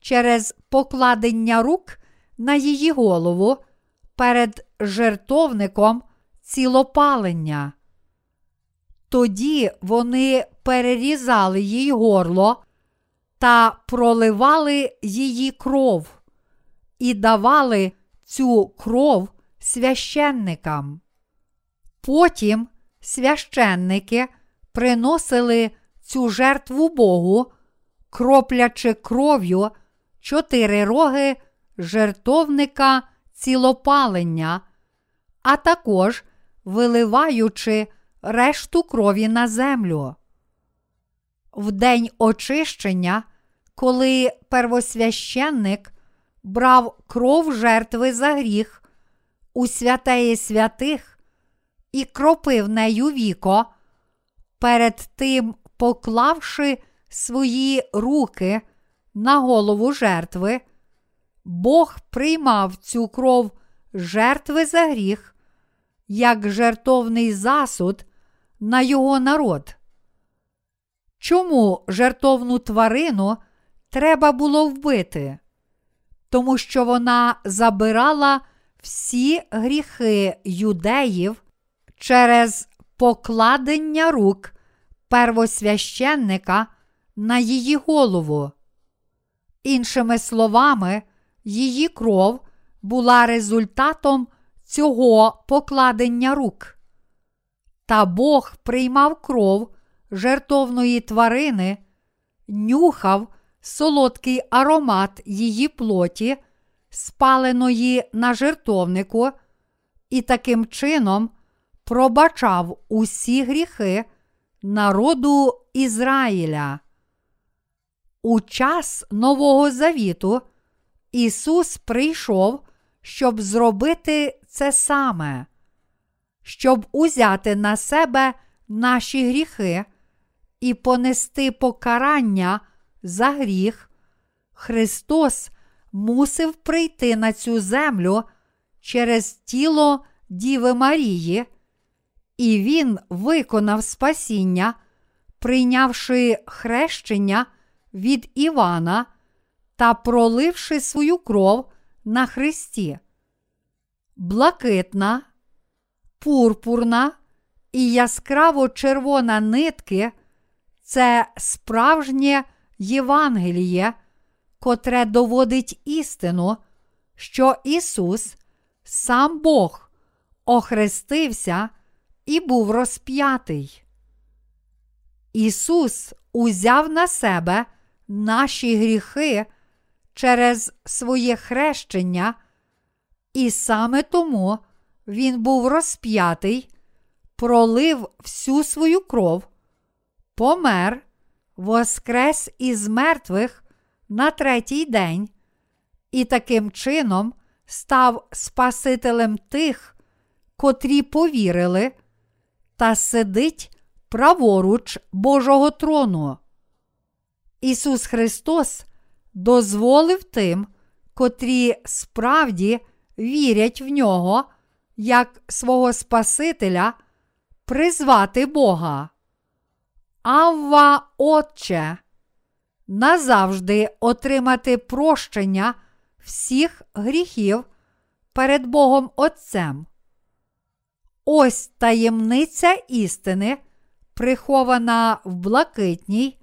через покладення рук на її голову перед жертовником цілопалення. Тоді вони перерізали їй горло та проливали її кров і давали цю кров священникам. Потім священники приносили цю жертву Богу, кроплячи кров'ю чотири роги жертовника цілопалення, а також виливаючи решту крові на землю. В день очищення, коли первосвященник брав кров жертви за гріх у святеє святих і кропив нею віко, перед тим поклавши свої руки на голову жертви, Бог приймав цю кров жертви за гріх, як жертовний засуд на його народ. Чому жертовну тварину треба було вбити? Тому що вона забирала всі гріхи юдеїв через покладення рук первосвященника на її голову. Іншими словами, її кров була результатом цього покладення рук. Та Бог приймав кров жертовної тварини, нюхав солодкий аромат її плоті, спаленої на жертовнику, і таким чином пробачав усі гріхи народу Ізраїля. У час Нового Завіту Ісус прийшов, щоб зробити це саме, щоб узяти на себе наші гріхи і понести покарання за гріх, Христос мусив прийти на цю землю через тіло Діви Марії, і Він виконав спасіння, прийнявши хрещення від Івана та проливши свою кров на Христі. Блакитна, пурпурна і яскраво червона нитки це справжнє Євангеліє, котре доводить істину, що Ісус, сам Бог, охрестився і був розп'ятий. Ісус узяв на себе наші гріхи через своє хрещення, і саме тому Він був розп'ятий, пролив всю свою кров, помер, воскрес із мертвих на третій день, і таким чином став Спасителем тих, котрі повірили, та сидить праворуч Божого трону. Ісус Христос дозволив тим, котрі справді вірять в нього, як свого Спасителя, призвати Бога. Авва, Отче, назавжди отримати прощення всіх гріхів перед Богом Отцем. Ось таємниця істини, прихована в блакитній,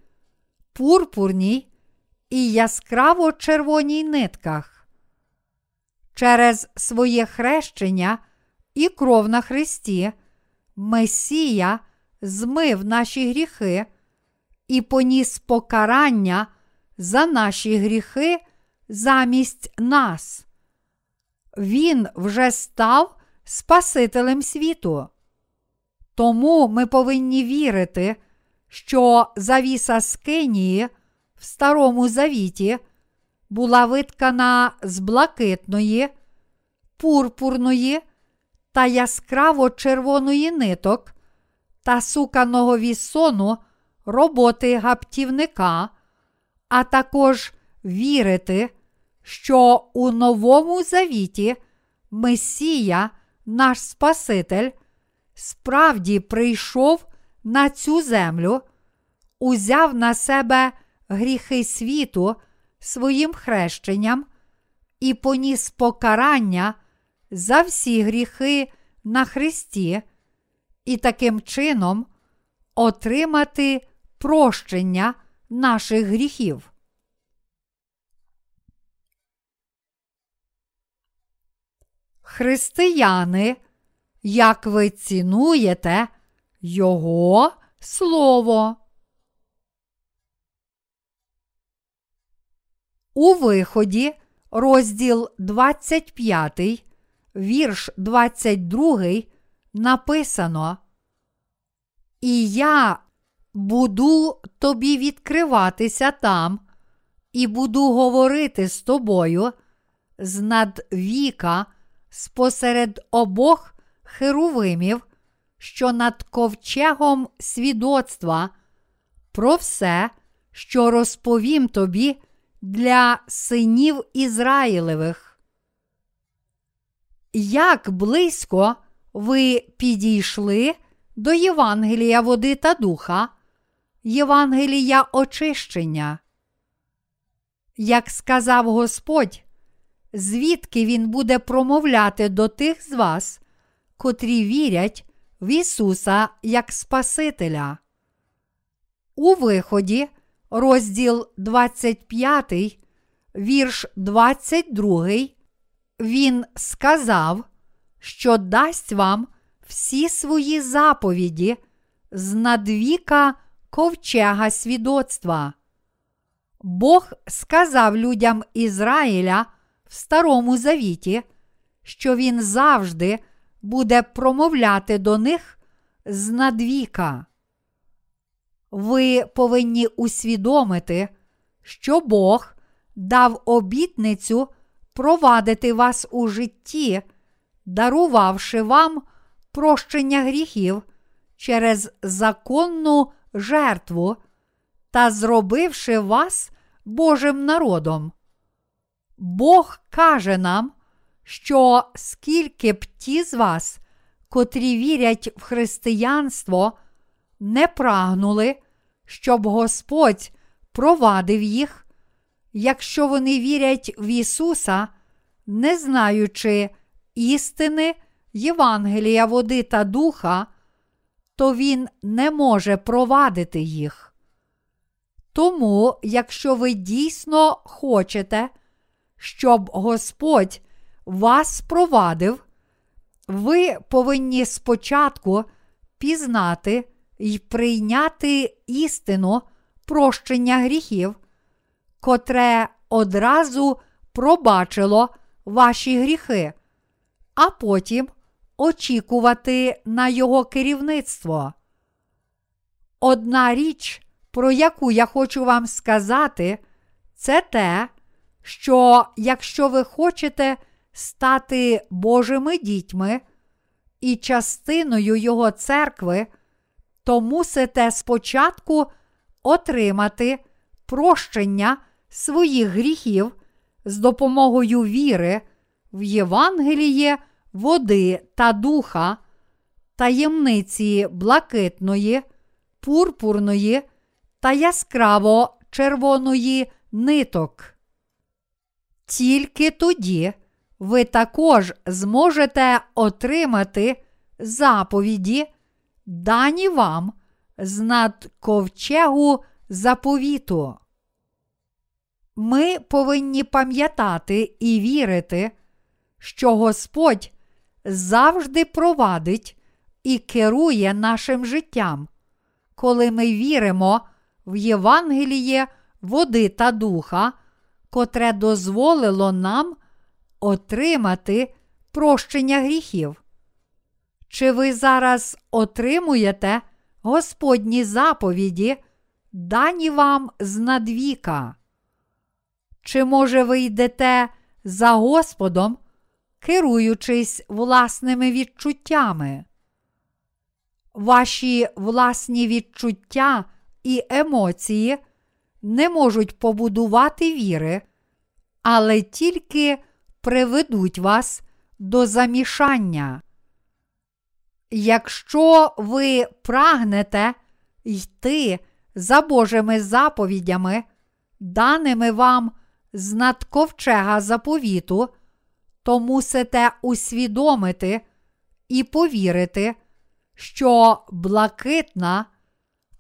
пурпурній і яскраво червоній нитках. Через своє хрещення і кров на Христі Месія змив наші гріхи і поніс покарання за наші гріхи замість нас. Він вже став Спасителем світу. Тому ми повинні вірити, що завіса Скинії в Старому Завіті була виткана з блакитної, пурпурної та яскраво червоної ниток та суканого вісону роботи гаптівника, а також вірити, що у Новому Завіті Месія, наш Спаситель, справді прийшов на цю землю, узяв на себе гріхи світу своїм хрещенням і поніс покарання за всі гріхи на Христі, і таким чином отримати прощення наших гріхів. Християни, як ви цінуєте Його Слово. У виході, розділ 25, вірш 22, написано. І я буду тобі відкриватися там, і буду говорити з тобою з надвіка спосеред обох херувимів, що над ковчегом свідоцтва, про все, що розповім тобі для синів Ізраїлевих. Як близько ви підійшли до Євангелія води та духа, Євангелія очищення? Як сказав Господь, звідки Він буде промовляти до тих з вас, котрі вірять в Ісуса як Спасителя? У виході розділ 25, вірш 22, він сказав, що дасть вам всі свої заповіді з надвіка ковчега свідоцтва. Бог сказав людям Ізраїля в Старому Завіті, що Він завжди буде промовляти до них з надвіка. Ви повинні усвідомити, що Бог дав обітницю провадити вас у житті, дарувавши вам прощення гріхів через законну жертву та зробивши вас Божим народом. Бог каже нам, що скільки б ті з вас, котрі вірять в християнство, не прагнули, щоб Господь провадив їх, якщо вони вірять в Ісуса, не знаючи істини Євангелія води та духа, то Він не може провадити їх. Тому, якщо ви дійсно хочете, щоб Господь вас провадив, ви повинні спочатку пізнати і прийняти істину прощення гріхів, котре одразу пробачило ваші гріхи, а потім очікувати на його керівництво. Одна річ, про яку я хочу вам сказати, це те, що якщо ви хочете стати Божими дітьми і частиною Його церкви, то мусите спочатку отримати прощення своїх гріхів з допомогою віри в Євангеліє, води та духа, таємниці блакитної, пурпурної та яскраво червоної ниток. Тільки тоді ви також зможете отримати заповіді, дані вам з над ковчегу заповіту. Ми повинні пам'ятати і вірити, що Господь завжди провадить і керує нашим життям, коли ми віримо в Євангеліє води та духа, котре дозволило нам отримати прощення гріхів. Чи ви зараз отримуєте Господні заповіді, дані вам з надвіка? Чи, може, ви йдете за Господом, керуючись власними відчуттями? Ваші власні відчуття і емоції не можуть побудувати віри, але тільки приведуть вас до замішання. Якщо ви прагнете йти за Божими заповідями, даними вам з надковчега заповіту, то мусите усвідомити і повірити, що блакитна,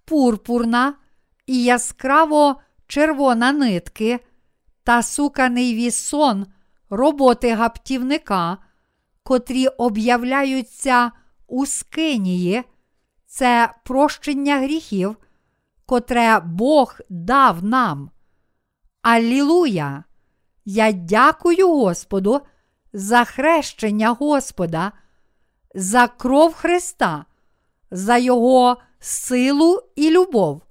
пурпурна і яскраво червона нитки та суканий вісон роботи гаптівника, котрі об'являються у скинії, це прощення гріхів, котре Бог дав нам. Аллілуя! Я дякую Господу за хрещення Господа, за кров Христа, за Його силу і любов,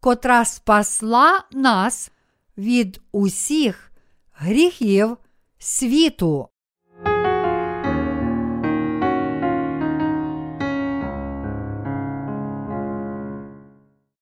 котра спасла нас від усіх гріхів світу.